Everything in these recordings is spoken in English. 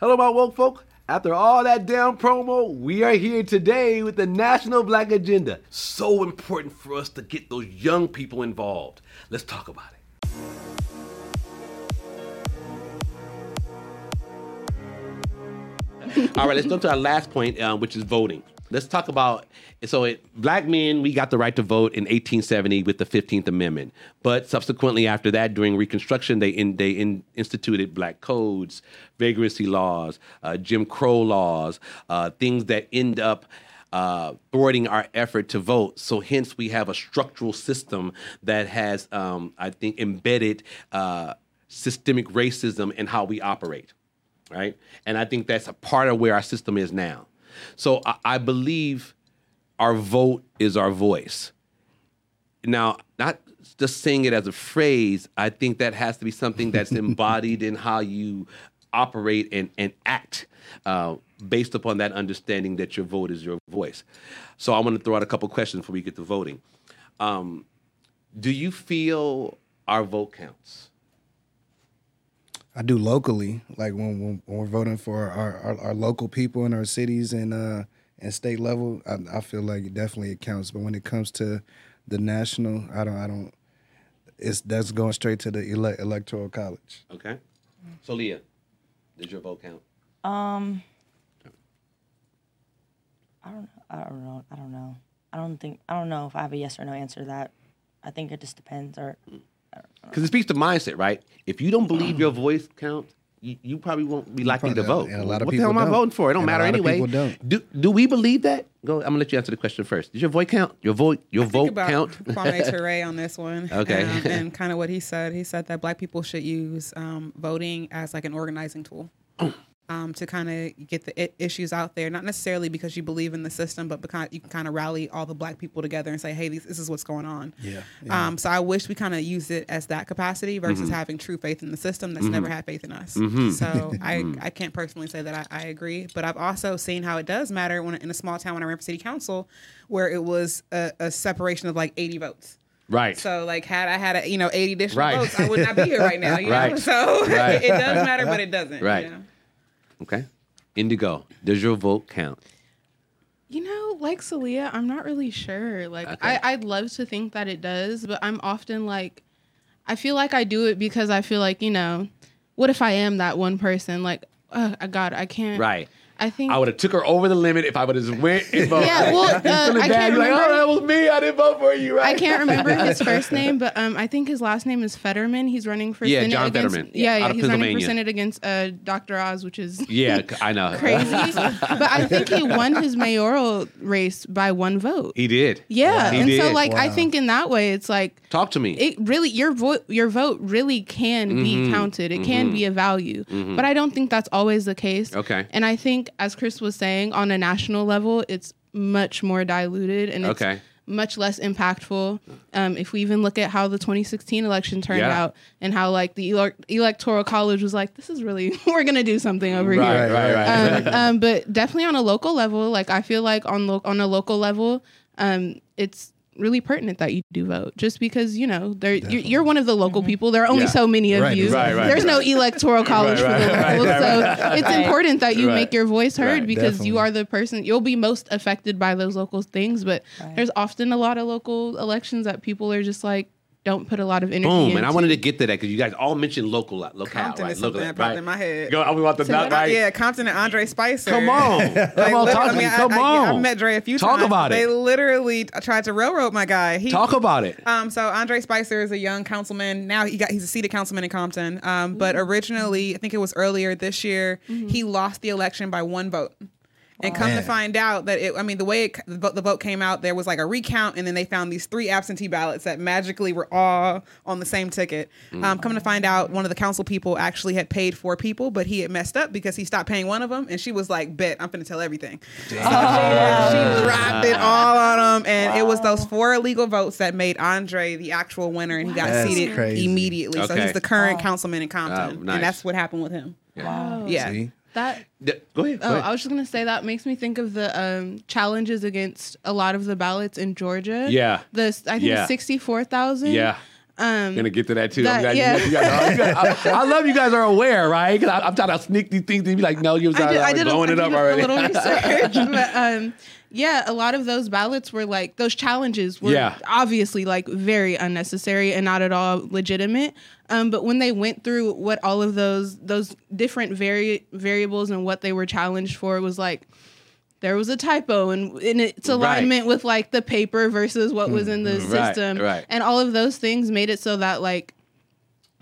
Hello, my woke folk. After all that damn promo, we are here today with the National Black Agenda. So important for us to get those young people involved. Let's talk about it. All right, let's go to our last point, um, which is voting. Let's talk about so it, black men we got the right to vote in 1870 with the 15th Amendment, but subsequently after that, during Reconstruction, they in, they in, instituted black codes, vagrancy laws, uh, Jim Crow laws, uh, things that end up uh, thwarting our effort to vote. So hence we have a structural system that has, um, I think, embedded uh, systemic racism in how we operate, right? And I think that's a part of where our system is now. So I, I believe our vote is our voice. Now, not just saying it as a phrase, I think that has to be something that's embodied in how you operate and, and act uh, based upon that understanding that your vote is your voice. So I want to throw out a couple questions before we get to voting. Um, do you feel our vote counts? I do locally, like when, when, when we're voting for our, our, our, local people in our cities and uh, and state level. I, I feel like it definitely it counts, but when it comes to the national, I don't. I don't. It's that's going straight to the ele- electoral college. Okay. So Leah, does your vote count? Um. I don't. I don't know. I don't know. I don't think. I don't know if I have a yes or no answer to that. I think it just depends. Or because it speaks to mindset, right? If you don't believe your voice counts, you, you probably won't be likely to vote. And a lot of what the hell am I don't. voting for? It don't And a matter lot of anyway. people don't. Do do we believe that? Go. I'm gonna let you answer the question first. Does your vote count? Your vote. Your think vote about count? Kwame Ture on this one. Okay. um, and kind of what he said. He said that black people should use um, voting as like an organizing tool. Um, to kind of get the I- issues out there, not necessarily because you believe in the system, but because you can kind of rally all the black people together and say, "Hey, this, this is what's going on." Yeah, Um, so I wish we kind of used it as that capacity versus Mm-hmm. having true faith in the system that's never had faith in us. So I, Mm-hmm. I can't personally say that I, I agree, but I've also seen how it does matter when in a small town when I ran for city council, where it was a, a separation of like 80 votes. right. So like had I had a, you know 80 additional Right. votes, I would not be here right now. You Right. know? So Right. it, does matter, but it doesn't. Right. You know? Okay. Indigo. Does your vote count? You know, like Celia, I'm not really sure. Like, Okay. I, I'd love to think that it does, but I'm often like, I feel like I do it because I feel like, you know, what if I am that one person? Like, uh, God, I can't. Right. I think. I would have took her over the limit if I would have went and voted. Yeah, well, uh, I bad, can't you're like, remember- oh, that was me. I didn't vote for you. Right. I can't remember his first name, but um, I think his last name is Fetterman. He's running for Yeah, Senate John against, Fetterman. Yeah, Out yeah, of he's running for Senate against uh, Dr. Oz, which is Yeah, I know. crazy. but I think he won his mayoral race by one vote. He did. Yeah, He and so did. like I think in that way it's like Talk to me. it really your vote your vote really can Mm-hmm. be counted. It can be a value. But I don't think that's always the case. Okay. And I think as Chris was saying on a national level it's much more diluted and it's Okay. much less impactful. Um, if we even look at how the 2016 election turned Yeah. out and how like the ele- electoral college was like this is really we're going to do something over right, here right, right, um, um, but definitely on a local level, like I feel like on lo- on a local level, um, it's really pertinent that you do vote, just because you know there you're, you're one of the local mm-hmm. people. There are only Yeah. so many of Right, you. right, right, There's no electoral college Right, for the right, locals, right, so it's important that you Right. make your voice heard Right, because definitely. you are the person. You'll be most affected by those local things, but Right. there's often a lot of local elections that people are just like don't put a lot of energy. Boom. And I wanted to get to that because you guys all mentioned local, local, Compton right? is Local, that popped right? in my head. Go, we want the not right. Yeah, Compton and Andre Spicer. Come on. Come on, talk I to me. mean, I- Come I, on. I've met Dre a few Talk times. about it. They literally tried to railroad my guy. He, Talk about it. Um, so Andre Spicer is a young councilman. Now he got he's a seated councilman in Compton. Um, but originally, I think it was earlier this year, he lost the election by one vote. And come to find out that it, I mean, the way it, the vote- came out, there was like a recount, and then they found these three absentee ballots that magically were all on the same ticket. Um, coming to find out, one of the council people actually had paid four people, but he had messed up because he stopped paying one of them, and she was like, "Bet I'm gonna tell everything." So she, she dropped it all on him, and it was those four illegal votes that made Andre the actual winner, and he got That's seated crazy. immediately. So he's the current Wow. councilman in Compton, Oh, nice. and that's what happened with him. Wow. Yeah. See? That Go ahead. go Oh, ahead. I was just gonna say that makes me think of the um, challenges against a lot of the ballots in Georgia. Yeah. the I think Yeah. sixty four thousand. yeah. I'm gonna get to that too. that- yeah. you, you guys you guys- I, I love you guys are aware, right? Because I'm trying to sneak these things and be like, no, you're I did, I did, a- blowing it up did a already. little research, but um, yeah, a lot of those ballots were like those challenges were Yeah. obviously like very unnecessary and not at all legitimate. Um, but when they went through what all of those those different vari- variables and what they were challenged for, was like there was a typo and in its Right. alignment with like the paper versus what was in the Right, system, right. and all of those things made it so that like.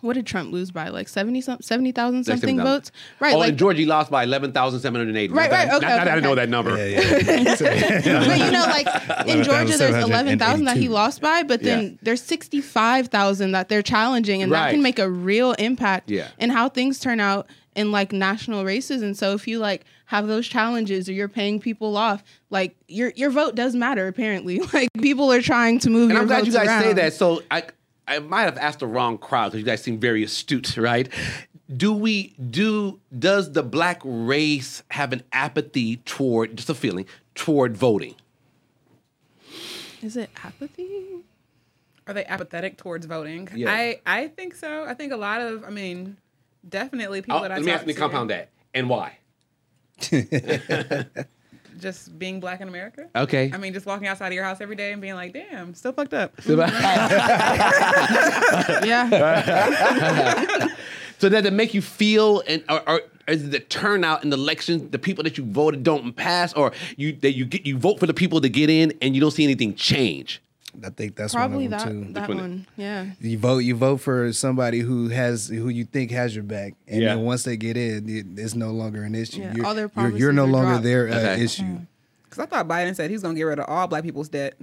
What did Trump lose by? Like 70 some 70,000 Like something 7,000. votes? Right. oh, like and Georgie lost by eleven thousand seven hundred eighty. Right, right, Not, okay, that- not that I okay, know that number. Yeah, yeah. but you know, like in Georgia, there's eleven thousand that he lost by, but then Yeah. there's sixty five thousand that they're challenging, and that can make a real impact Yeah. in how things turn out in like national races. And so, if you like have those challenges or you're paying people off, like your your vote does matter. Apparently, like people are trying to move. And your I'm glad you votes guys say that. So I I might have asked the wrong crowd because you guys seem very astute, right? Do we do does the black race have an apathy toward just a feeling toward voting? Is it apathy? Are they apathetic towards voting? Yeah. I I think so. I think a lot of. I mean, definitely people Oh, that I let me ask me compound that. And why? Just being black in America. Okay. I mean, just walking outside of your house every day and being like, "Damn, still fucked up." Yeah. So does it make you feel, and or, or is the turnout in the elections, the people that you voted don't pass, or you that you get you vote for the people to get in, and you don't see anything change? I think that's Probably one of that them too. that one? one. Yeah. You vote. You vote for somebody who has who you think has your back, and Yeah. then once they get in, it, it's no longer an issue. Yeah, You're, all their you're, you're no longer dropped. their uh, Okay. issue. Because I thought Biden said he's gonna get rid of all black people's debt.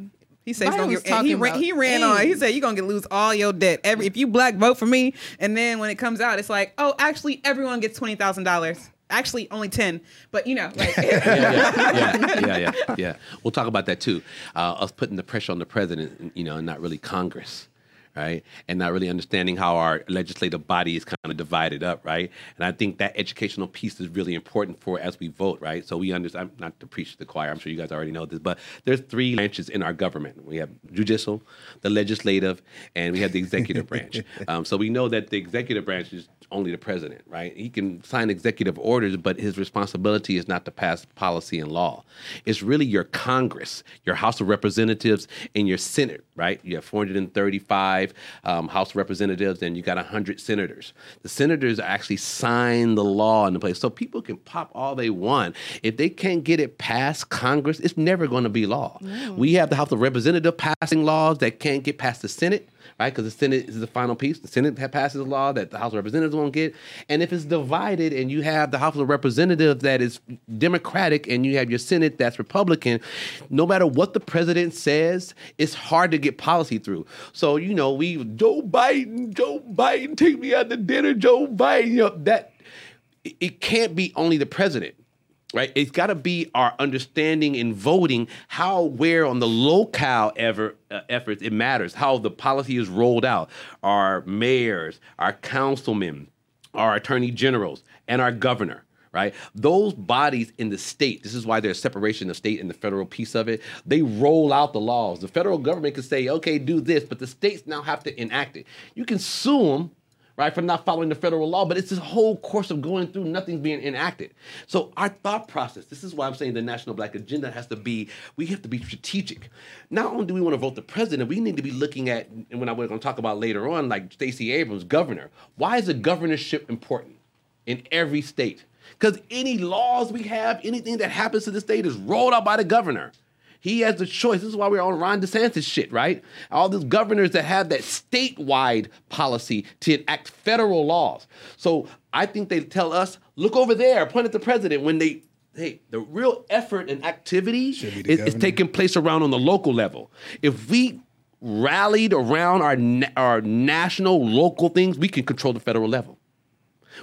He said he's gonna get. He ran, he ran on. He said you're gonna get lose all your debt. Every if you black vote for me, and then when it comes out, it's like, oh, actually, everyone gets twenty thousand dollars. Actually, only ten. But you know, like, yeah, yeah, yeah, yeah, yeah. We'll talk about that too. Uh, us putting the pressure on the president, you know, and not really Congress, right? And not really understanding how our legislative body is kind of divided up, right? And I think that educational piece is really important for as we vote, right? So we understand. I'm Not to preach to the choir. I'm sure you guys already know this, but there's three branches in our government. We have judicial, the legislative, and we have the executive branch. Um, so we know that the executive branch is only the president, right? He can sign executive orders, but his responsibility is not to pass policy and law. It's really your Congress, your House of Representatives, and your Senate, right? You have 435 um, House of Representatives, and you got 100 senators. The senators actually sign the law into place. So people can pop all they want. If they can't get it past Congress, it's never going to be law. We have the House of Representatives passing laws that can't get past the Senate right? Because the Senate is the final piece. The Senate passes a law that the House of Representatives won't get. And if it's divided and you have the House of Representatives that is Democratic and you have your Senate that's Republican, no matter what the president says, it's hard to get policy through. So, you know, we, Joe Biden, Joe Biden, take me out to dinner, Joe Biden, you know, that, it can't be only the president right? It's got to be our understanding in voting how, where on the locale ever uh, efforts it matters, how the policy is rolled out. Our mayors, our councilmen, our attorney generals, and our governor. Right, those bodies in the state. This is why there's separation of state and the federal piece of it. They roll out the laws. The federal government can say, "Okay, do this," but the states now have to enact it. You can sue them right, for not following the federal law. But it's this whole course of going through, nothing's being enacted. So our thought process, this is why I'm saying the national black agenda has to be, we have to be strategic. Not only do we want to vote the president, we need to be looking at, and when I we're going to talk about later on, like Stacey Abrams, governor. Why is the governorship important in every state? Because any laws we have, anything that happens to the state is rolled out by the governor. He has the choice. This is why we're on Ron DeSantis shit, right? All these governors that have that statewide policy to enact federal laws. So I think they tell us, look over there, point at the president when they hey, the real effort and activity is, is taking place around on the local level. If we rallied around our na- our national local things, we can control the federal level.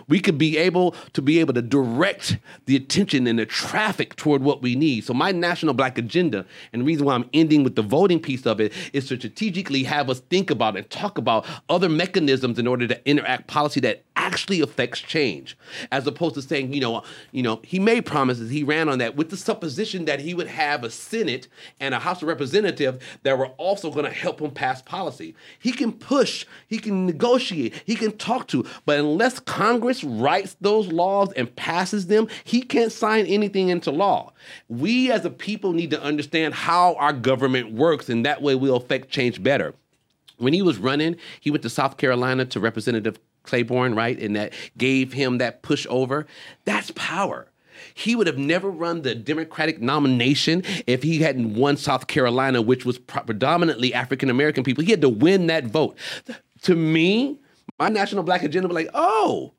We could be able to be able to direct the attention and the traffic toward what we need. So my national black agenda, and the reason why I'm ending with the voting piece of it, is to strategically have us think about and talk about other mechanisms in order to interact policy that actually affects change, as opposed to saying, you know, you know, he made promises, he ran on that with the supposition that he would have a Senate and a House of Representative that were also going to help him pass policy. He can push, he can negotiate, he can talk to, but unless Congress writes those laws and passes them, he can't sign anything into law. We as a people need to understand how our government works, and that way we'll affect change better. When he was running, he went to South Carolina to Representative Clyburn, right? And that gave him that push over. That's power. He would have never run the Democratic nomination if he hadn't won South Carolina, which was predominantly African American people. He had to win that vote. To me, my national black agenda was like, oh,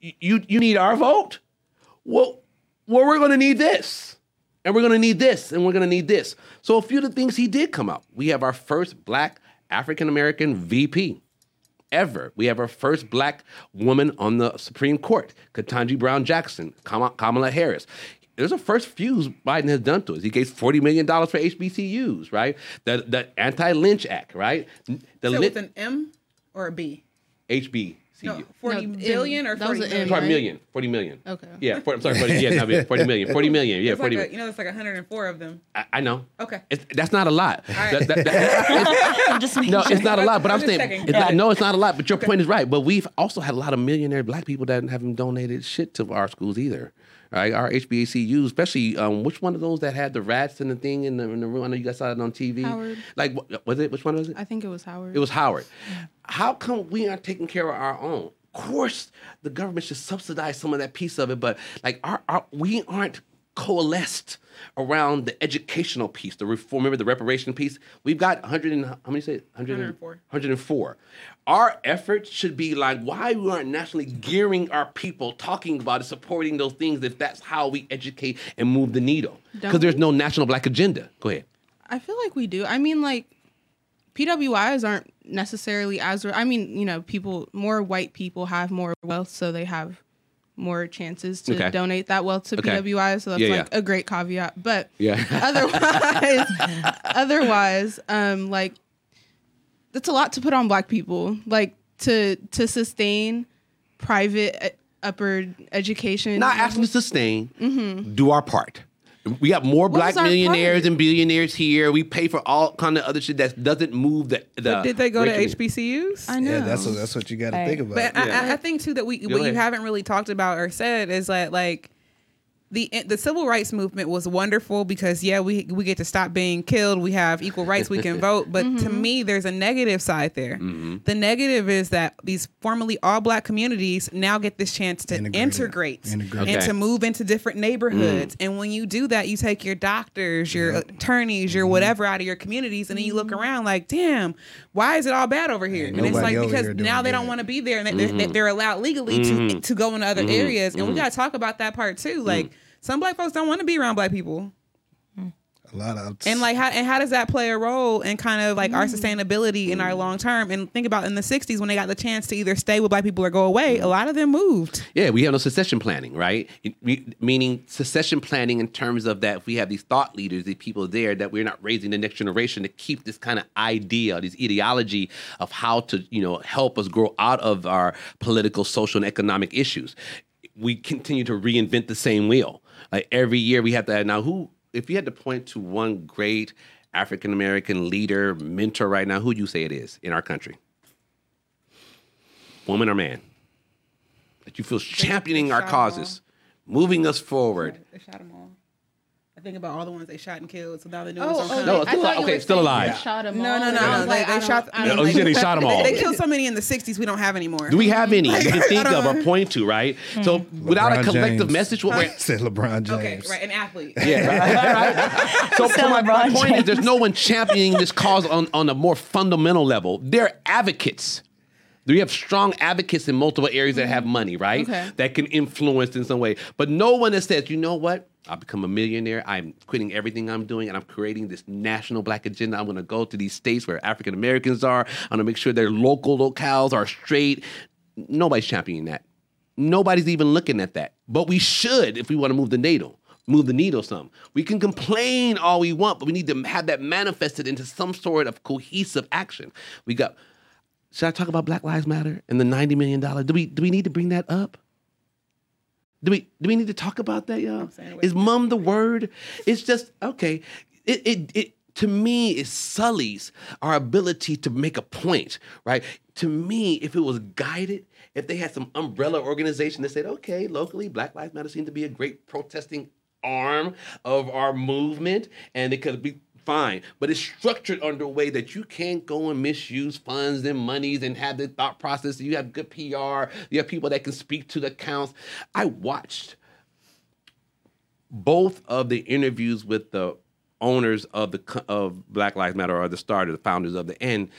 you you need our vote? Well, well, we're going to need this, and we're going to need this, and we're going to need this. So a few of the things he did come out. We have our first black African American VP ever. We have our first black woman on the Supreme Court, Ketanji Brown Jackson, Kamala Harris. There's a first few Biden has done to us. He gave $40 million for HBCUs, right? The, the Anti-Lynch Act, right? The So with an M or a B? HBCU. No, forty No, billion or That was million? Sorry, right? million. 40 million. Okay. Yeah, 40, I'm sorry, 40, yeah, not 40 million. 40 million. Yeah, It's like 40 a, you know, there's like 104 of them. I, I know. Okay. It's, that's not a lot. right. That- that- that- I'm just no, sure. it's not a lot. But I'm I'm saying, it's not, no, it's not a lot. But your point is right. But we've also had a lot of millionaire black people that haven't donated shit to our schools either. Right, our HBCUs, especially um, which one of those that had the rats and the thing in the, in the room? I know you guys saw it on TV. Howard. Like, was it? Which one was it? I think it was Howard. It was Howard. How come we aren't taking care of our own? Of course, the government should subsidize some of that piece of it, but like our, our we aren't coalesced around the educational piece, the reform. Remember the reparation piece? We've got 100 and how many say it? 104. 104. Our efforts should be like why we aren't nationally gearing our people, talking about it, supporting those things if that's how we educate and move the needle. Because there's no national black agenda. Go ahead. I feel like we do. I mean, like PWIs aren't necessarily as. I mean, you know, people more white people have more wealth, so they have more chances to Okay. donate that wealth to Okay. PWIs. So that's Yeah, like yeah. a great caveat. But Yeah. otherwise, otherwise, um, like that's a lot to put on black people. Like to to sustain private uh, upper education. not asking to sustain, do our part. We got more black millionaires part? and billionaires here. We pay for all kind of other shit that doesn't move the. the Did they go to HBCUs? I know. Yeah, that's what that's what you got to Right. think about. But I, I, I think too that we what ahead. you haven't really talked about or said is that like the the civil rights movement was wonderful because yeah we we get to stop being killed. We have equal rights. We can vote. But to me there's a negative side there. Mm-hmm. the negative is that these formerly all black communities now get this chance to Integrate. integrate, Integrate. and Okay. to move into different neighborhoods. Mm. and when you do that you take your doctors your attorneys Mm-hmm. your whatever out of your communities and then you look around like damn why is it all bad over here? And it's like because now they don't want to be there and they, they, mm-hmm. they're allowed legally to mm-hmm. to go into other mm-hmm. areas. And we got to talk about that part too. Like some black folks don't want to be around black people a lot of and like how and how does that play a role in kind of like our sustainability in our long term and think about in the 60s when they got the chance to either stay with black people or go away a lot of them moved Yeah, we have no succession planning, right? We- meaning succession planning in terms of that if we have these thought leaders, these people there, that we're not raising the next generation to keep this kind of idea, this ideology of how to, you know, help us grow out of our political, social, and economic issues. We continue to reinvent the same wheel. Like every year, we have to. Now, who? If you had to point to one great African American leader, mentor right now, who would you say it is in our country? Woman or man? That you feel championing our causes, moving us forward. They shot them all i think about all the ones they shot and killed so now the new Oh, ones oh, don't come No, it's still thought alive. Okay, still alive. they Shot 'em No, all. no, no, no. was They- like, they shot- I I don't Oh, you like said they shot them all. they, they killed so many in the 60s we don't have any more. Do we have any you can think of or point to, right? So without a collective James. message, what we're said LeBron James. okay right an athlete yeah, right, right. So, so my, my LeBron point is, there's no one championing this cause on, on a more fundamental level. They're advocates. Do we have strong advocates in multiple areas that have money, right? Okay. That can influence in some way. But no one that says, you know what? I'll become a millionaire. I'm quitting everything I'm doing and I'm creating this national black agenda. I'm going to go to these states where African Americans are. I'm going to make sure their local locales are straight. Nobody's championing that. Nobody's even looking at that. But we should if we want to move the needle. Move the needle some. We can complain all we want, but we need to have that manifested into some sort of cohesive action. We got. Should I talk about Black Lives Matter and the ninety million dollar? Do we do we need to bring that up? Do we do we need to talk about that, y'all? Is mum the word? It's just okay. It it it to me it sullies our ability to make a point, right? To me, if it was guided, if they had some umbrella organization that said, okay, locally, Black Lives Matter seemed to be a great protesting arm of our movement, and it could be fine. But it's structured under a way that you can't go and misuse funds and monies and have the thought process. You have good PR. You have people that can speak to the accounts. I watched both of the interviews with the owners of the of Black Lives Matter or the starter, the founders of the end,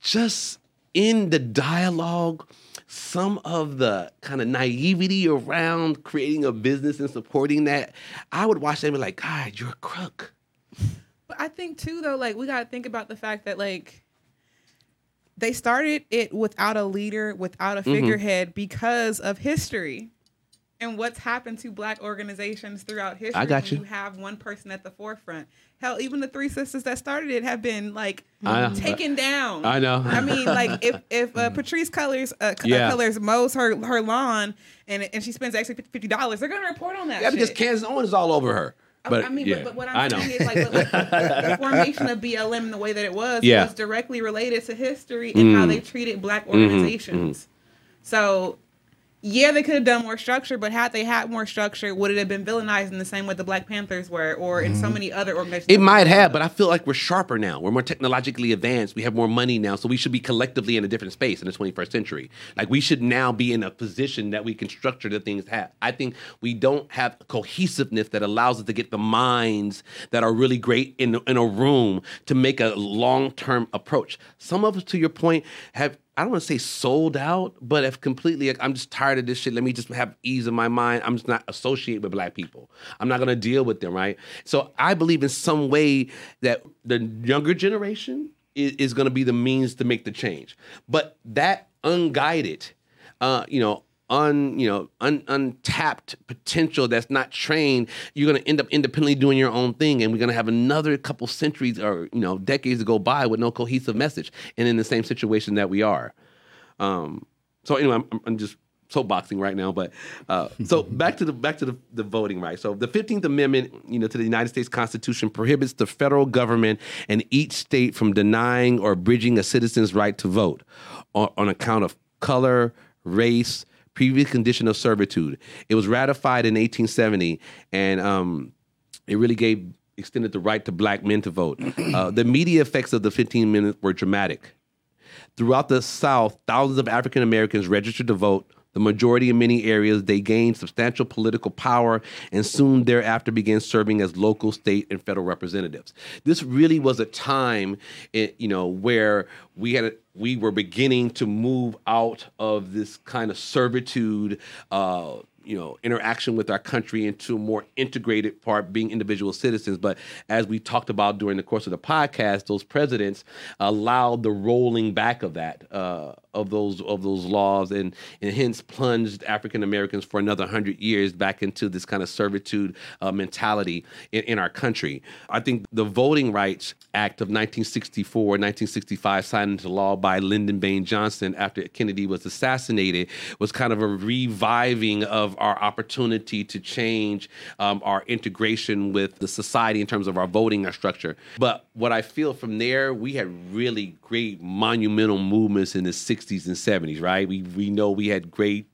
just in the dialogue, some of the kind of naivety around creating a business and supporting that, I would watch them and be like, God, you're a crook. I think too, though, like we gotta think about the fact that like they started it without a leader, without a Mm-hmm. figurehead, because of history and what's happened to black organizations throughout history. I got when you. have one person at the forefront. Hell, even the three sisters that started it have been like taken down. I know. I mean, like if if uh, Patrisse Cullors uh, uh, Yeah. Cullors mows her her lawn and and she spends extra fifty dollars, they're gonna report on that. Yeah, because shit. Candace Owens is all over her. But I mean, yeah, but, but what I'm saying is like, like the formation of BLM the way that it was Yeah. was directly related to history and how Mm. they treated black Mm-hmm, organizations. So, yeah, they could have done more structure, but had they had more structure, would it have been villainized in the same way the Black Panthers were, or in so many other organizations? Mm-hmm. It might have, but I feel like we're sharper now. We're more technologically advanced. We have more money now, so we should be collectively in a different space in the 21st century. Like we should now be in a position that we can structure the things. Have I think we don't have cohesiveness that allows us to get the minds that are really great in in a room to make a long term approach. Some of us, to your point, have I don't want to say sold out, but if completely. Like, I'm just tired of this shit. Let me just have ease of my mind. I'm just not associated with black people. I'm not to deal with them, right? So I believe in some way that the younger generation is, is to be the means to make the change. But that unguided, uh, you know, un you know un, untapped potential that's not trained you're going to end up independently doing your own thing. And we're going to have another couple centuries or you know decades to go by with no cohesive message and in the same situation that we are. Um so anyway i'm, I'm just soapboxing right now but uh so back to the back to the, the voting right so the 15th amendment you know to the united states constitution prohibits the federal government and each state from denying or bridging a citizen's right to vote on, on account of color race previous condition of servitude. It was ratified in 1870, and um, it really gave extended the right to black men to vote. Uh, the media effects of the 15 minutes were dramatic. Throughout the South, thousands of African Americans registered to vote. The majority in many areas, they gained substantial political power and soon thereafter began serving as local, state, and federal representatives. This really was a time, eh, you know, where we had we were beginning to move out of this kind of servitude. Uh, you know interaction with our country into a more integrated part being individual citizens but as we talked about during the course of the podcast those presidents allowed the rolling back of that uh, of those of those laws and and hence plunged African Americans for another hundred years back into this kind of servitude uh, mentality in, in our country. I think the Voting Rights Act of 1964, 1965, signed into law by Lyndon Baines Johnson after Kennedy was assassinated, was kind of a reviving of our opportunity to change um, our integration with the society in terms of our voting our structure. But what I feel from there, we had really great monumental movements in the 60s and 70s, right? We we know we had great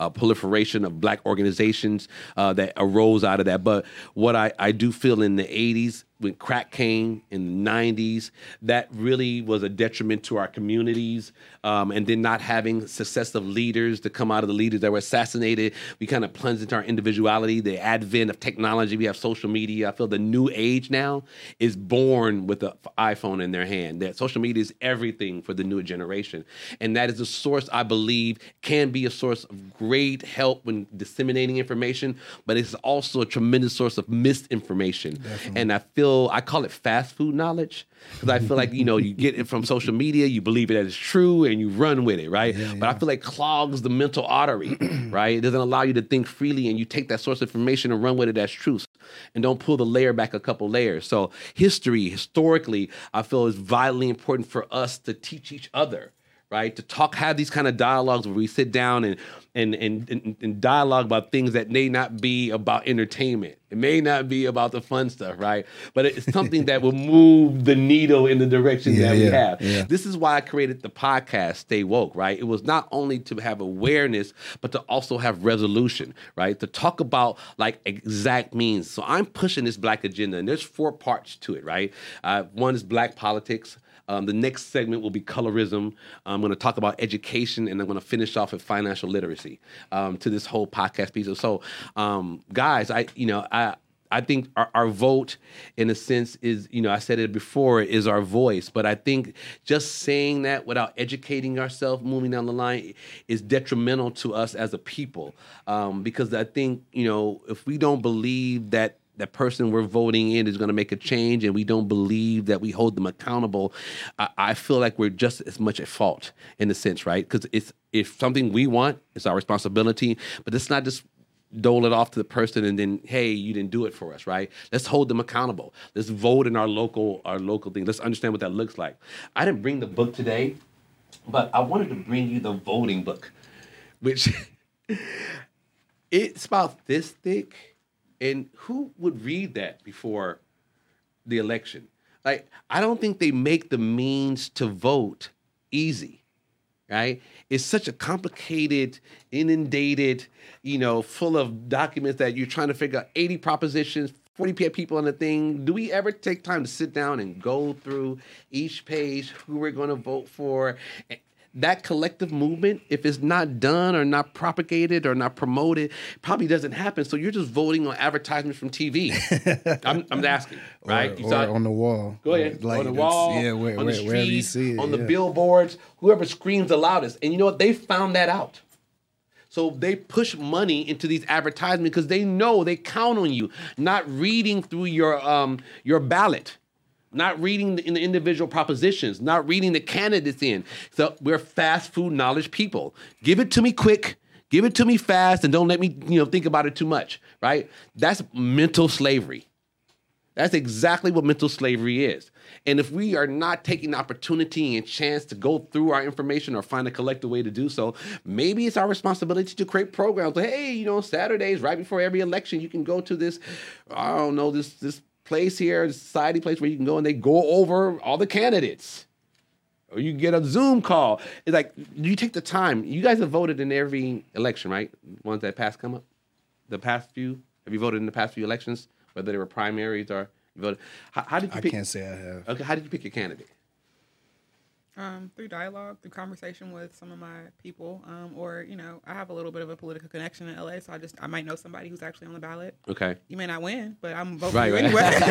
uh, proliferation of black organizations uh, that arose out of that. But what I, I do feel in the 80s, when crack came in the 90s, that really was a detriment to our communities. Um, and then not having successive leaders to come out of the leaders that were assassinated, we kind of plunged into our individuality. The advent of technology, we have social media. I feel the new age now is born with an iPhone in their hand. That social media is everything for the newer generation. And that is a source, I believe, can be a source of great help when disseminating information, but it's also a tremendous source of misinformation. And I feel feel I call it fast food knowledge because I feel like you know you get it from social media, you believe it as true, and you run with it, right? But I feel like clogs the mental artery, right? It doesn't allow you to think freely, and you take that source of information and run with it as truth, and don't pull the layer back a couple layers. So history, historically, I feel is vitally important for us to teach each other right? To talk, have these kind of dialogues where we sit down and and and and, and dialogue about things that may not be about entertainment. It may not be about the fun stuff, right? But it's something that will move the needle in the direction Yeah, that we yeah, have. yeah. This is why I created the podcast Stay Woque, right? It was not only to have awareness, but to also have resolution, right? To talk about like exact means. So I'm pushing this black agenda, and there's four parts to it, right? Uh, one is black politics. Um, the next segment will be colorism. I'm going to talk about education, and I'm going to finish off with financial literacy um, to this whole podcast piece. So, um, guys, I you know I. I think our, our vote, in a sense, is, you know, I said it before, is our voice. But I think just saying that without educating ourselves moving down the line is detrimental to us as a people. Um, because I think, you know, if we don't believe that that person we're voting in is going to make a change and we don't believe that we hold them accountable, I, I feel like we're just as much at fault in a sense, right? Because it's if something we want, it's our responsibility, but it's not just dole it off to the person and then hey you didn't do it for us right? Let's hold them accountable. Let's vote in our local our local thing. Let's understand what that looks like. I didn't bring the book today but i wanted to bring you the voting book which it's about this thick and who would read that before the election? Like i don't think they make the means to vote easy right? It's such a complicated inundated you know full of documents that you're trying to figure out 80 propositions 40 people on the thing. Do we ever take time to sit down and go through each page who we're going to vote for that collective movement, if it's not done or not propagated or not promoted, probably doesn't happen. So you're just voting on advertisements from TV. I'm, I'm asking, right? Or, You saw on the wall. Go ahead. Like, on the wall, Yeah, where, on the where, street, wherever you see it. on the yeah. billboards, whoever screams the loudest. And you know what? They found that out. So they push money into these advertisements because they know they count on you not reading through your um your ballot, not reading the, in the individual propositions, not reading the candidates in. So we're fast food knowledge people. Give it to me quick. Give it to me fast, and don't let me you know think about it too much. Right? That's mental slavery. That's exactly what mental slavery is. And if we are not taking the opportunity and chance to go through our information or find a collective way to do so, maybe it's our responsibility to create programs. Hey, you know, Saturdays right before every election, you can go to this, I don't know, this this place here, society place where you can go and they go over all the candidates. Or you get a Zoom call. It's like you take the time. You guys have voted in every election, right? Ones that past come up. The past few. Have you voted in the past few elections, whether they were primaries or you voted? How, how did you I can't say I have. Okay, how did you pick your candidate? Um, through dialogue, through conversation with some of my people, um, or you know, I have a little bit of a political connection in LA, so I just I might know somebody who's actually on the ballot. Okay, You may not win, but I'm voting Right, for you right.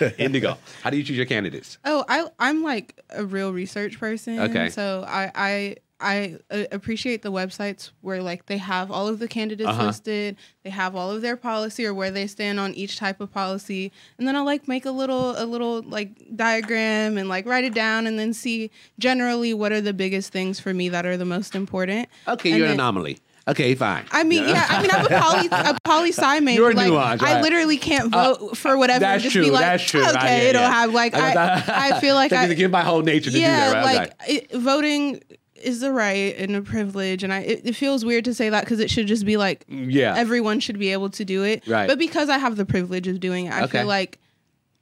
anyway. Indigo. How do you choose your candidates? Oh, I I'm like a real research person. Okay. So I I I uh, appreciate the websites where like they have all of the candidates Uh-huh. listed, they have all of their policy or where they stand on each type of policy, and then I'll like make a little a little like diagram and like write it down and then see generally what are the biggest things for me that are the most important. Okay, And you're an anomaly. Okay, fine. I mean, yeah, I mean, I'm a poly a poli sci major. You're like, nuanced, I literally can't vote for whatever. That's just true. Be like, that's true. Okay, Right, yeah, it'll yeah. have like I, I feel like I They need to give my whole nature to yeah, do that. Right? like it, voting is a right and a privilege, and I it, it feels weird to say that because it should just be like yeah. everyone should be able to do it. Right. But because I have the privilege of doing it, I Okay. feel like,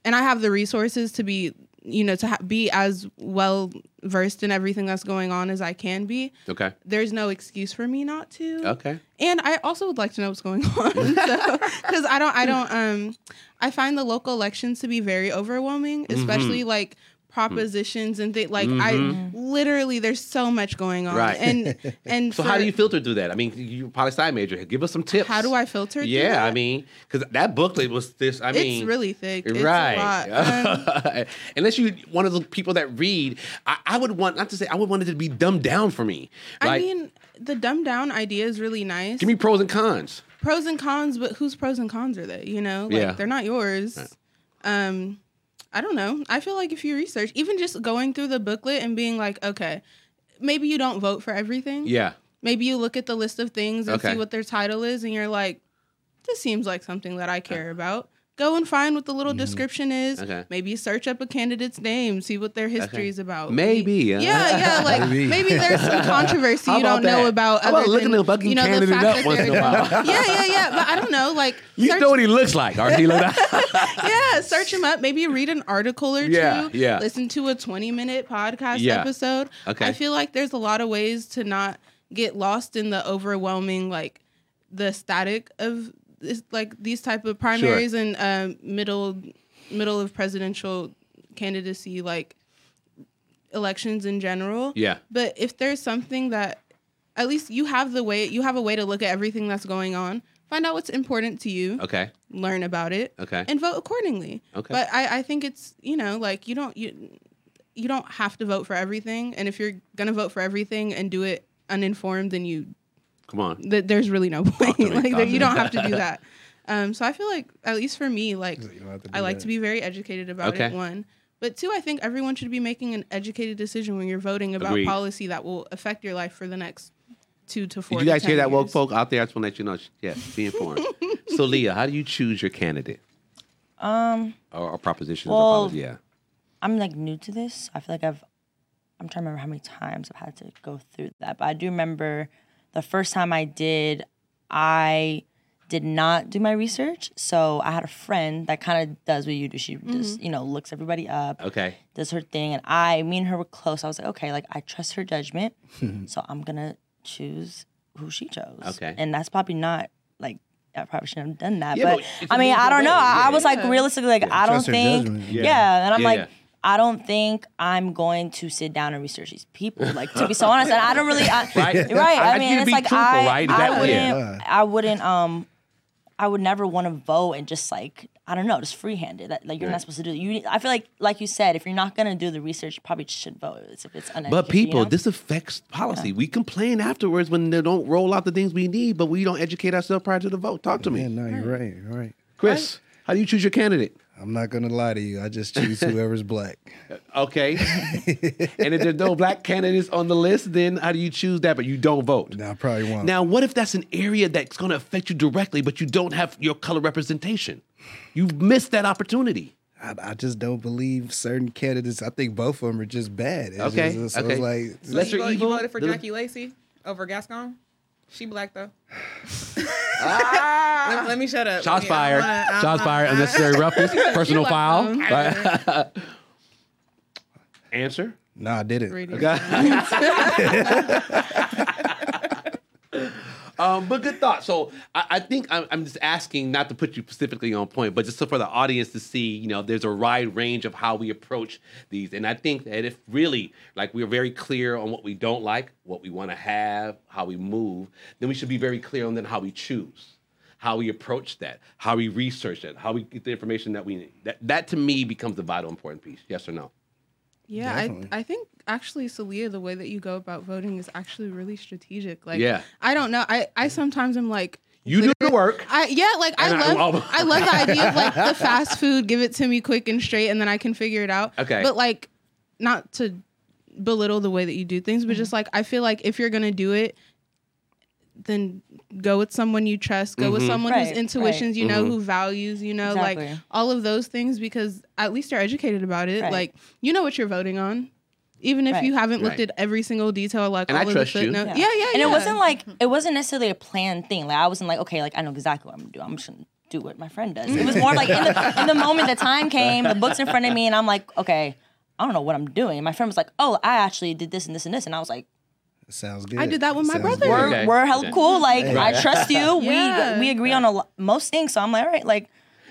and I have the resources to be, you know, to ha- be as well versed in everything that's going on as I can be. okay. There's no excuse for me not to. Okay. And I also would like to know what's going on, because I don't, I don't, um, I find the local elections to be very overwhelming, Mm-hmm. especially like propositions and things. Like I literally, there's so much going on, Right. and and So for- how do you filter through that? I mean, you a poli sci major. Give us some tips. How do I filter? through Yeah? I mean, because that booklet was this. I mean, it's really thick. It's right. A lot. Um, Unless you one of the people that read, I, I would want not to say I would want it to be dumbed down for me. I mean, the dumbed down idea is really nice. give me pros and cons. pros and cons, but whose pros and cons are they? You know, like Yeah. they're not yours. Um, I don't know. I feel like if you research, even just going through the booklet and being like, okay, maybe you don't vote for everything. Yeah. Maybe you look at the list of things and Okay. see what their title is, and you're like, this seems like something that I care uh, about. Go and find what the little mm-hmm. description is. Okay. Maybe search up a candidate's name, see what their history Okay. is about. Maybe? Yeah, yeah. Like Maybe. maybe, there's some controversy you don't about know about. How about other looking than, a fucking you know, the candidate fact up that once in a while? yeah, yeah, yeah. But I don't know. Like You search- know what he looks like, or he look yeah, search him up. Maybe read an article or Yeah, two. yeah. Listen to a 20 minute podcast Yeah. episode. Okay. I feel like there's a lot of ways to not get lost in the overwhelming, like the static of this, like these type of primaries and um, middle middle of presidential candidacy, like elections in general. Yeah. But if there's something that at least you have the way you have a way to look at everything that's going on, find out what's important to you Okay. learn about it Okay. and vote accordingly Okay. but I, I think it's you know like you don't you you don't have to vote for everything and if you're gonna vote for everything and do it uninformed then you Come on. th- there's really no point like there- you don't have to do that um so i feel like at least for me like You don't have to i like that. to be very educated about Okay. it one but two i think everyone should be making an educated decision when you're voting about Agreed. policy that will affect your life for the next two to four Did you to guys 10 hear that, woke folk out there? I just want to let you know. Yeah, be informed. so, Leah, how do you choose your candidate Um, or, or propositions Well, or policy? Yeah. I'm like new to this. I feel like I've I'm trying to remember how many times I've had to go through that. But I do remember the first time I did, I did not do my research. So I had a friend that kind of does what you do. She just, mm-hmm. you know, looks everybody up, Okay. does her thing. And I, me and her were close. I was like, okay, like I trust her judgment. so I'm gonna choose who she chose. Okay. And that's probably not like I probably shouldn't have done that. Yeah, but but it's a I mean, I don't away. know. I, I Yeah, was like realistically like I don't Trust think yeah. Yeah. And I'm Yeah, like yeah. I don't think I'm going to sit down and research these people. Like to be so honest, and I don't really. I, Right. right. I I, mean, it's like truthful, I, right? I That- wouldn't. yeah. I wouldn't. Um, I would never want to vote and just like I don't know, just free-handed. That like you're Right. not supposed to do. You. I feel like, like you said, if you're not gonna do the research, you probably should vote. It's, if it's uneducated. But people, you know? this affects policy. We complain afterwards when they don't roll out the things we need, but we don't educate ourselves prior to the vote. Talk to me. Yeah, no, you're right. You're right. Chris, how do you choose your candidate? I'm not gonna lie to you. I just choose whoever's black. Okay. and if there's no black candidates on the list, then how do you choose that? But you don't vote. No, I probably won't. Now, what if that's an area that's going to affect you directly, but you don't have your color representation? You've missed that opportunity. I, I just don't believe certain candidates. I think both of them are just bad. It's Okay, just- so okay. it's like Lesser you, vote- you voted for Little- Jackie Lacey over Gascon? She black though. Ah! let, let me shut up. Shots Yeah, I fired. wanna- Shots fired. Unnecessary roughness. Personal like foul. Right. Answer. no, I didn't. Radio. Um, but good thought. So I, I think I'm, I'm just asking not to put you specifically on point, but just so for the audience to see, you know, there's a wide range of how we approach these. And I think that if really, like, we're very clear on what we don't like, what we want to have, how we move, then we should be very clear on then how we choose, how we approach that, how we research it, how we get the information that we need. That, that to me becomes the vital important piece. Yes or no? Yeah, I, Definitely. I think actually, Celia, the way that you go about voting is actually really strategic. Like, Yeah. I don't know. I, I sometimes am like, You do the work. I yeah, like I And I- love I, love the idea of like the fast food, give it to me quick and straight, and then I can figure it out. Okay. but like not to belittle the way that you do things, but just mm-hmm. like I feel like if you're gonna do it, then go with someone you trust, go with someone Right, whose intuitions you know, Mhm. who values, you know, Exactly. like all of those things because at least you're educated about it. Right. Like you know what you're voting on. Even if Right. you haven't looked Right. at every single detail, like And I all trust of you. the footnotes. Yeah, yeah, And yeah. it wasn't like it wasn't necessarily a planned thing. Like I wasn't like, okay, like I know exactly what I'm gonna do. I'm just gonna do what my friend does. It was more like in the, in the moment the time came, the book's in front of me, and I'm like, okay, I don't know what I'm doing. And my friend was like, oh, I actually did this and this and this, and I was like, Sounds good. I did that with my Sounds brother. good. we're Okay. we're hella Okay. cool. Like Right. I trust you. Yeah. We we agree on a lot, most things. So I'm like, all right, like.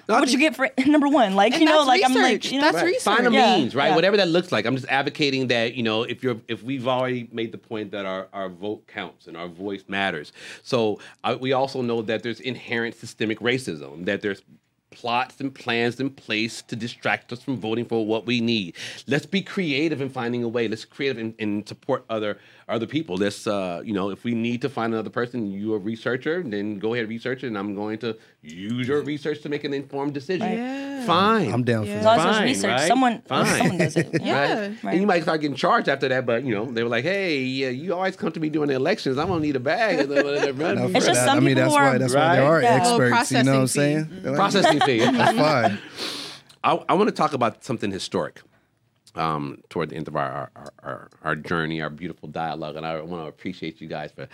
No, I What'd you get for number one? Like And you know, that's like I'm like you know, That's research. Find a Yeah, means, right? yeah. Whatever that looks like. I'm just advocating that you know if you're if we've already made the point that our our vote counts and our voice matters. So uh, we also know that there's inherent systemic racism. That there's plots and plans in place to distract us from voting for what we need. Let's be creative in finding a way. Let's creative and, and support other other people. Let's uh, you know, if we need to find another person, you a researcher, then go ahead and research it, and I'm going to use your research to make an informed decision. Yeah. Fine. I'm down for As that. long as Fine, research, right? someone Fine. someone does it. Yeah. Right? Right. And you might start getting charged after that, but you know, they were like, "Hey, yeah, you always come to me during the elections. I'm gonna need a bag." It's just that. some I mean, people that's who why are- that's why there are Right. Yeah. Oh, experts. you know what I'm saying? fee. They're like, Processing fee. That's fine. I, I want to talk about something historic um, toward the end of our, our, our, our journey, our beautiful dialogue, and I want to appreciate you guys for.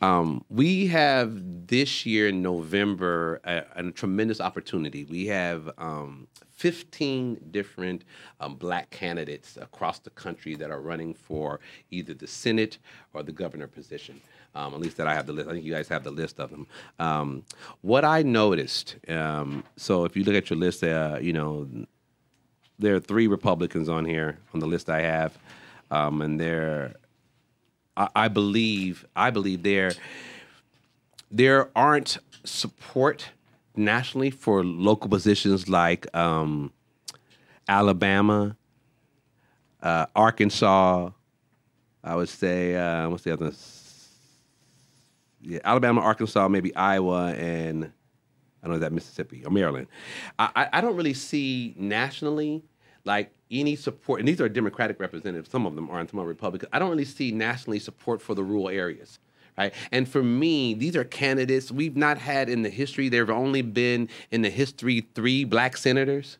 Um, we have this year in November a, a tremendous opportunity. We have um, 15 different um, black candidates across the country that are running for either the Senate or the governor position. Um, at least that I have the list. I think you guys have the list of them. Um, what I noticed, um, so if you look at your list, uh, you know, there are three Republicans on here on the list I have, um, and they're, I, I believe, I believe there, there aren't support nationally for local positions like um, Alabama, uh, Arkansas. I would say, uh, what's the other? Yeah, Alabama, Arkansas, maybe Iowa, and I don't know that Mississippi or Maryland. I, I, I don't really see nationally like any support, and these are Democratic representatives. Some of them are, and some are Republican. I don't really see nationally support for the rural areas. Right. And for me, these are candidates we've not had in the history. There have only been in the history three black senators.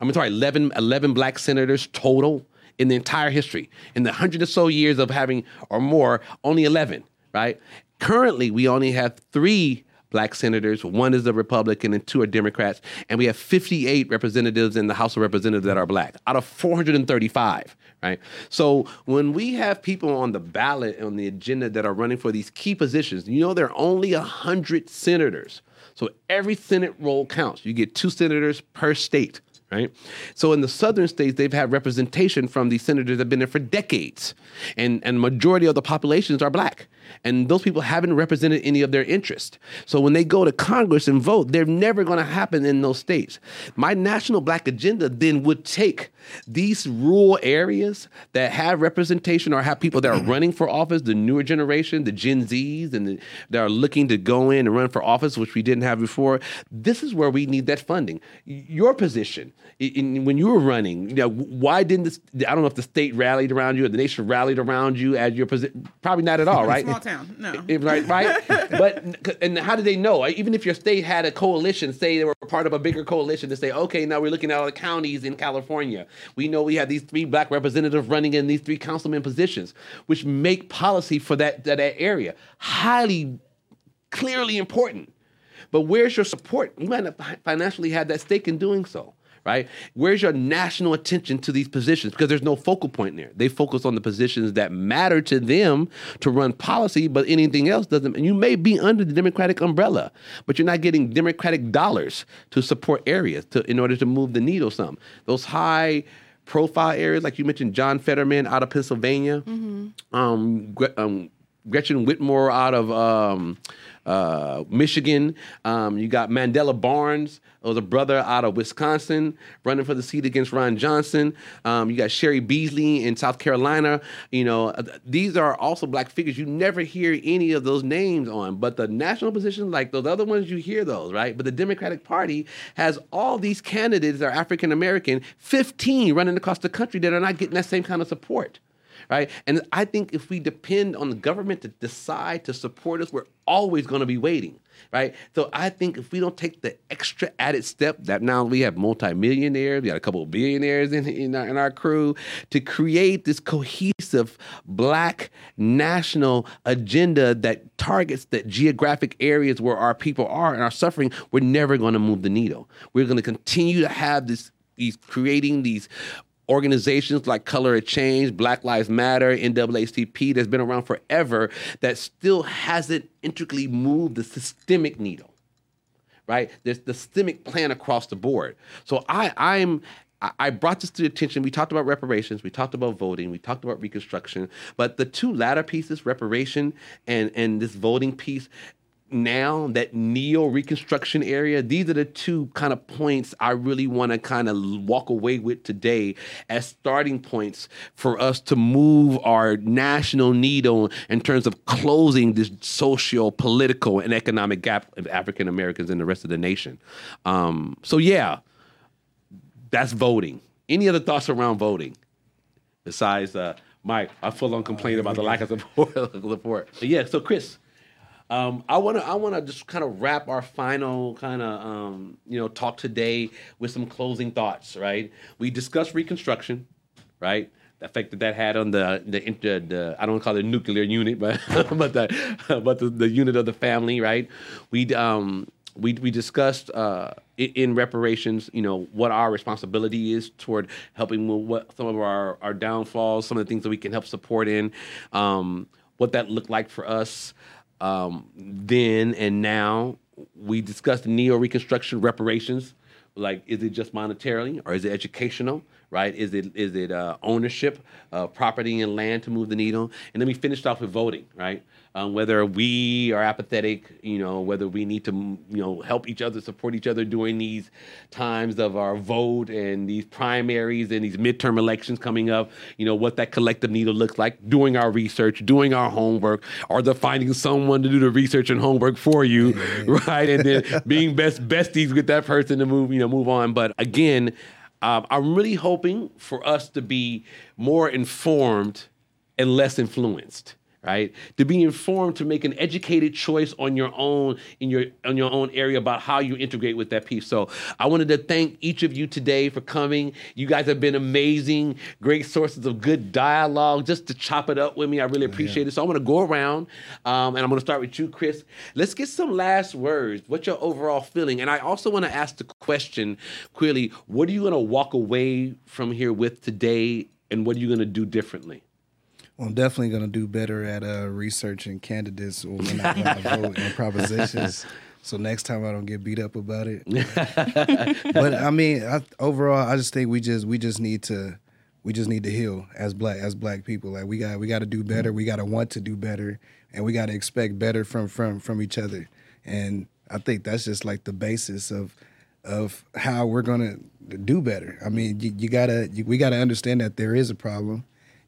I'm sorry, 11, 11 black senators total in the entire history. In the hundred or so years of having, or more, only 11, right? Currently, we only have three black senators. One is a Republican and two are Democrats. And we have 58 representatives in the House of Representatives that are black out of 435, right? So when we have people on the ballot, on the agenda that are running for these key positions, you know, there are only 100 senators. So every Senate roll counts. You get two senators per state right? So in the southern states, they've had representation from these senators that have been there for decades, and and majority of the populations are black, and those people haven't represented any of their interest. So when they go to Congress and vote, they're never going to happen in those states. My national black agenda then would take these rural areas that have representation or have people that are running for office, the newer generation, the Gen Zs, and the, that are looking to go in and run for office, which we didn't have before. This is where we need that funding. Your position in, when you were running, you know, why didn't this? I don't know if the state rallied around you or the nation rallied around you as your position. Probably not at all, right? Small town, no. It- right, right. but and how do they know? Even if your state had a coalition, say they were part of a bigger coalition, to say, okay, now we're looking at all the counties in California. We know we have these three black representatives running in these three councilman positions, which make policy for that that, that area highly, clearly important. But where's your support? You might not financially have that stake in doing so, right? Where's your national attention to these positions? Because there's no focal point there. They focus on the positions that matter to them to run policy, but anything else doesn't. And you may be under the Democratic umbrella, but you're not getting Democratic dollars to support areas to, in order to move the needle some. Those high profile areas, like you mentioned, John Fetterman out of Pennsylvania, um, Gre- um, Gretchen Whitmer out of um, uh, Michigan. Um, you got Mandela Barnes, was a brother out of Wisconsin, running for the seat against Ron Johnson. Um, you got Cheri Beasley in South Carolina. You know, uh, these are also black figures. You never hear any of those names on, but the national positions, like those other ones, you hear those, right? But the Democratic Party has all these candidates that are African American, 15 running across the country that are not getting that same kind of support right? And I think if we depend on the government to decide to support us, we're always going to be waiting, right? So I think if we don't take the extra added step that now we have multimillionaires, we got a couple of billionaires in in our, in our crew to create this cohesive black national agenda that targets the geographic areas where our people are and are suffering, we're never going to move the needle. We're going to continue to have this these creating these organizations like Color of Change, Black Lives Matter, NAACP that's been around forever that still hasn't intricately moved the systemic needle. Right? There's the systemic plan across the board. So I I'm I- brought this to attention. We talked about reparations, we talked about voting, we talked about reconstruction, but the two latter pieces, reparation and and this voting piece, now, that neo reconstruction area, these are the two kind of points I really want to kind of walk away with today as starting points for us to move our national needle in terms of closing this social, political, and economic gap of African Americans and the rest of the nation. Um, so, yeah, that's voting. Any other thoughts around voting? Besides, uh, Mike, I full on complain about the lack of support. support. Yeah, so Chris, um, I wanna I wanna just kind of wrap our final kind of um, you know talk today with some closing thoughts. Right? We discussed Reconstruction, right? The effect that that had on the the, inter, the I don't want to call it a nuclear unit, but but the but the, the unit of the family, right? We um we we discussed uh, in reparations, you know, what our responsibility is toward helping with what some of our our downfalls, some of the things that we can help support in, um, what that looked like for us um, then and now. We discussed neo reconstruction reparations. Like, is it just monetarily or is it educational? Right? Is it is it uh, ownership, uh, property and land to move the needle? And then we finished off with voting. Right? Um, whether we are apathetic, you know, whether we need to, you know, help each other, support each other during these times of our vote and these primaries and these midterm elections coming up, you know, what that collective needle looks like, doing our research, doing our homework, or the finding someone to do the research and homework for you, right? And then being best besties with that person to move, you know, move on. But again, um, I'm really hoping for us to be more informed and less influenced right? To be informed to make an educated choice on your own in your on your own area about how you integrate with that piece. So i wanted to thank each of you today for coming. You guys have been amazing great sources of good dialogue just to chop it up with me. I really appreciate it. So i'm going to go around um, and i'm going to start with you chris. Let's get some last words. What's your overall feeling? And i also want to ask the question clearly what are you going to walk away from here with today and what are you going to do differently Well, I'm definitely gonna do better at uh, researching candidates when I, when I vote and propositions. So next time I don't get beat up about it. but I mean, I, overall, I just think we just we just need to we just need to heal as black as black people. Like we got we got to do better. We got to want to do better, and we got to expect better from from from each other. And I think that's just like the basis of of how we're gonna do better. I mean, you, you gotta you, we gotta understand that there is a problem,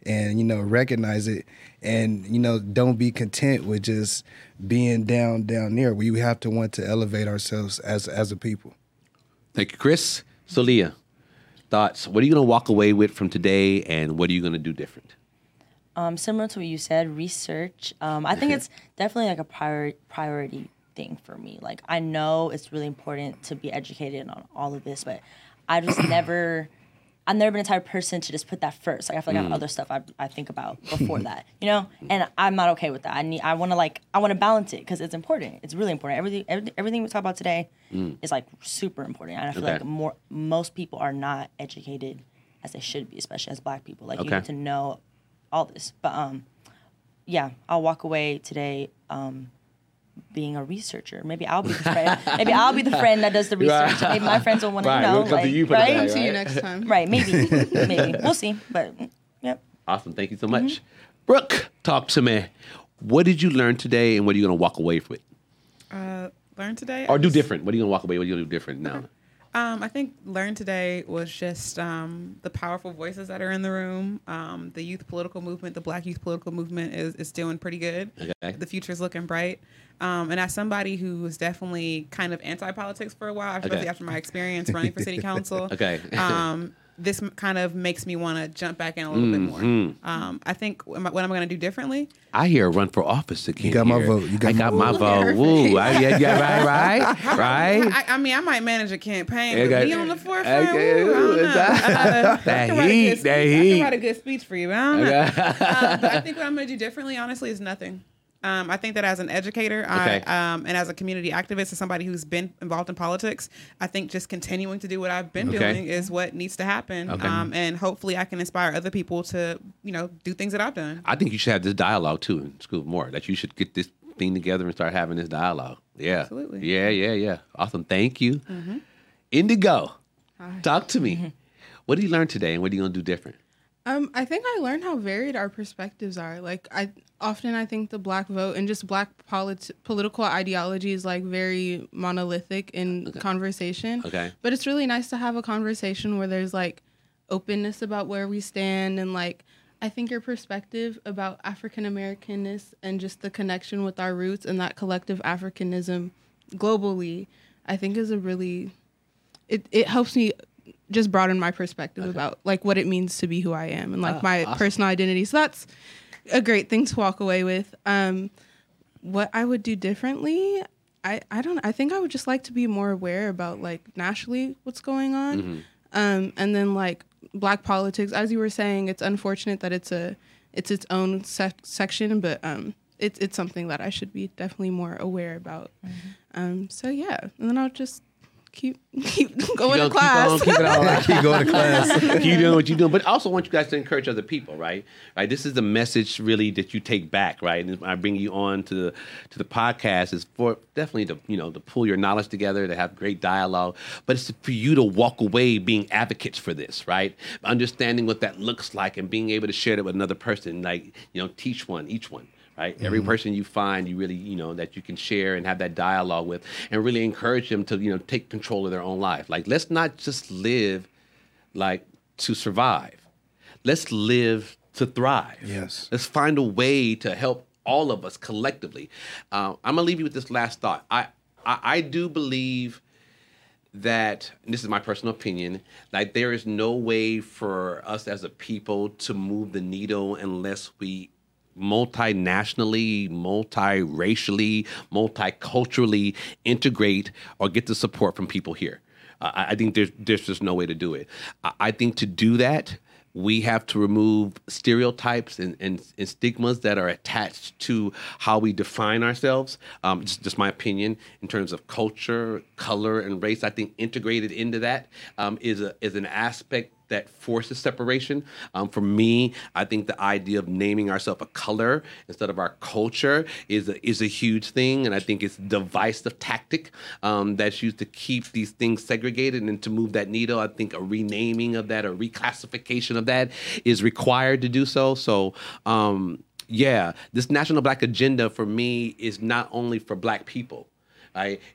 and you know recognize it, and you know don't be content with just being down down there. We have to want to elevate ourselves as as a people. Thank you, Chris. So, Leah, thoughts? What are you going to walk away with from today, and what are you going to do different? Um, similar to what you said, research. Um, I think it's definitely like a prior, priority thing for me. Like I know it's really important to be educated on all of this, but I just never. I've never been the type of person to just put that first. Like I feel like I have other stuff I, I think about before that, you know. And I'm not okay with that. I need. I want to like. I want to balance it because it's important. It's really important. Everything. Everything, everything we talk about today is like super important. And I feel Okay. like more most people are not educated as they should be, especially as Black people. Like you Okay. need to know all this. But um, yeah, I'll walk away today um, being a researcher. Maybe I'll be the friend. maybe I'll be the friend that does the research. Maybe my friends will want to, Right, you know, we'll come to you for the right? bag, See you Right. next time. Right, maybe, maybe we'll see. But yep. Awesome. Thank you so much. Brooke, talk to me. What did you learn today, and what are you going to walk away with? Uh, learn today. Or I do different? What are you going to walk away? With? What are you going to do different now? Um, I think learn today was just um, the powerful voices that are in the room. Um, the youth political movement, the Black youth political movement, is is doing pretty good. Okay. The future's looking bright. Um, and as somebody who was definitely kind of anti politics for a while, especially Okay. after my experience running for city council, Okay. um, this kind of makes me want to jump back in a little bit more. Mm-hmm. Um, I think what am I- what I'm going to do differently. I hear run for office again. You got my vote. You got I got my vote. vote. Woo. I, yeah, yeah, right, right, right. I, I mean, I might manage a campaign, Okay. but be on the forefront. Okay. Ooh, I don't know. Uh, I That can write a heat, good that speech. I can write a good speech for you. but I don't know. um, but I think what I'm going to do differently, honestly, is nothing. Um, I think that as an educator Okay. I, um, and as a community activist and somebody who's been involved in politics, I think just continuing to do what I've been Okay. doing is what needs to happen. Okay. Um, and hopefully I can inspire other people to, you know, do things that I've done. I think you should have this dialogue too in school more. That you should get this thing together and start having this dialogue. Yeah. Absolutely. Yeah, yeah, yeah. Awesome. Thank you. Indigo, talk to me. What did you learn today, and what are you gonna do different? Um, I think I learned how varied our perspectives are. Like I often I think the black vote and just black polit- political ideology is like very monolithic in conversation. Okay. But it's really nice to have a conversation where there's like openness about where we stand and like I think your perspective about African Americanness and just the connection with our roots and that collective Africanism globally, I think is a really it, it helps me just broaden my perspective about like what it means to be who I am and like Ah, my awesome. personal identity. So that's a great thing to walk away with. Um, what I would do differently, I, I don't I think I would just like to be more aware about like nationally what's going on. Mm-hmm. Um, and then like black politics, as you were saying, it's unfortunate that it's a it's its own sec- section, but um, it's it's something that I should be definitely more aware about. Um, so yeah, and then I'll just keep keep going Keep to on- class. Keep, on, keep it all right. Keep going to class. keep doing what you're doing, but I also want you guys to encourage other people, right? Right. This is the message really that you take back, right? And I bring you on to the to the podcast is for definitely to you know to pull your knowledge together, to have great dialogue, but it's for you to walk away being advocates for this, right? Understanding what that looks like and being able to share that with another person, like you know, teach one, each one right? Every person you find, you really, you know, that you can share and have that dialogue with, and really encourage them to, you know, take control of their own life. Like, let's not just live like to survive. Let's live to thrive. Yes. Let's find a way to help all of us collectively. Uh, I'm gonna leave you with this last thought. I, I, I do believe that and this is my personal opinion like there is no way for us as a people to move the needle unless we multinationally multiracially multiculturally integrate or get the support from people here I, I think there's there's just no way to do it I, I think to do that we have to remove stereotypes and, and, and stigmas that are attached to how we define ourselves. Um, just, just my opinion in terms of culture, color, and race. I think integrated into that um, is a is an aspect that forces separation. Um, for me, I think the idea of naming ourselves a color instead of our culture is a, is a huge thing, and I think it's divisive tactic um, that's used to keep these things segregated and to move that needle. I think a renaming of that, a reclassification of that, is required to do so. So. Um, yeah, this National Black Agenda for me is not only for Black people.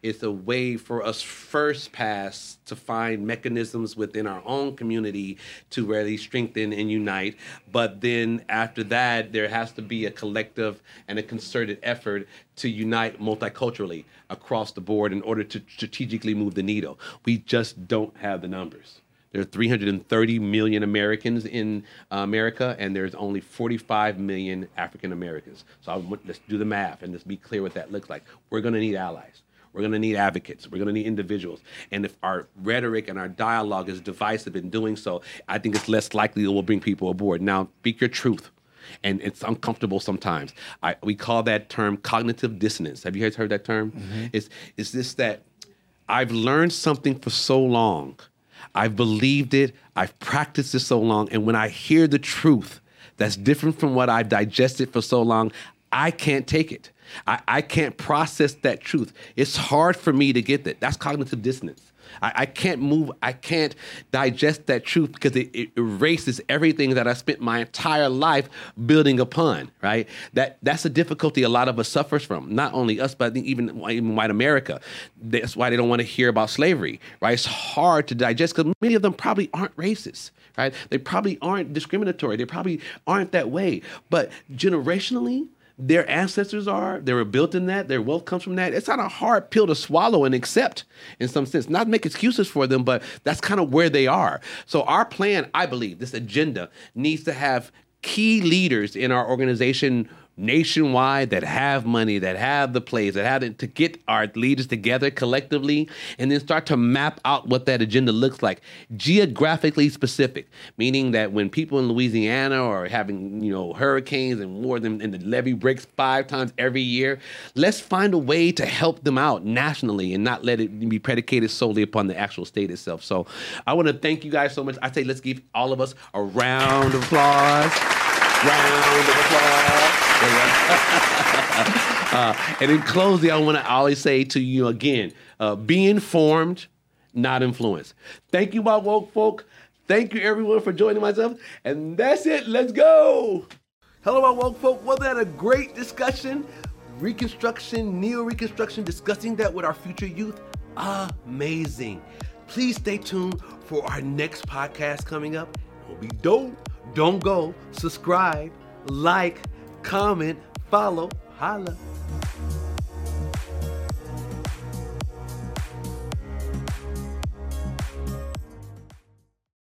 It's a way for us first pass to find mechanisms within our own community to really strengthen and unite. But then after that, there has to be a collective and a concerted effort to unite multiculturally across the board in order to strategically move the needle. We just don't have the numbers. There are 330 million Americans in uh, America, and there's only 45 million African Americans. So I let's do the math and let's be clear what that looks like. We're going to need allies. We're going to need advocates. We're going to need individuals. And if our rhetoric and our dialogue is divisive in doing so, I think it's less likely that we'll bring people aboard. Now, speak your truth. And it's uncomfortable sometimes. I, we call that term cognitive dissonance. Have you guys heard that term? Mm-hmm. It's, it's this that I've learned something for so long. I've believed it. I've practiced it so long. And when I hear the truth that's different from what I've digested for so long, I can't take it. I, I can't process that truth. It's hard for me to get that. That's cognitive dissonance. I, I can't move, I can't digest that truth because it, it erases everything that I spent my entire life building upon, right? That that's a difficulty a lot of us suffers from. Not only us, but even, even white America. That's why they don't want to hear about slavery, right? It's hard to digest because many of them probably aren't racist, right? They probably aren't discriminatory. They probably aren't that way. But generationally, their ancestors are. They were built in that. Their wealth comes from that. It's not a hard pill to swallow and accept in some sense. Not make excuses for them, but that's kind of where they are. So our plan, I believe, this agenda needs to have key leaders in our organization nationwide that have money, that have the plays, that have it to get our leaders together collectively and then start to map out what that agenda looks like. Geographically specific, meaning that when people in Louisiana are having, you know, hurricanes and more than and the levee breaks five times every year, let's find a way to help them out nationally and not let it be predicated solely upon the actual state itself. So I want to thank you guys so much. I say let's give all of us a round of applause. Round of applause. uh, and in closing, I want to always say to you again: uh, be informed, not influenced. Thank you, my woke folk. Thank you, everyone, for joining myself. And that's it. Let's go. Hello, my woke folk. Wasn't that a great discussion? Reconstruction, neo reconstruction, discussing that with our future youth. Amazing. Please stay tuned for our next podcast coming up. It'll be dope. Don't go. Subscribe, like, comment, follow, holla.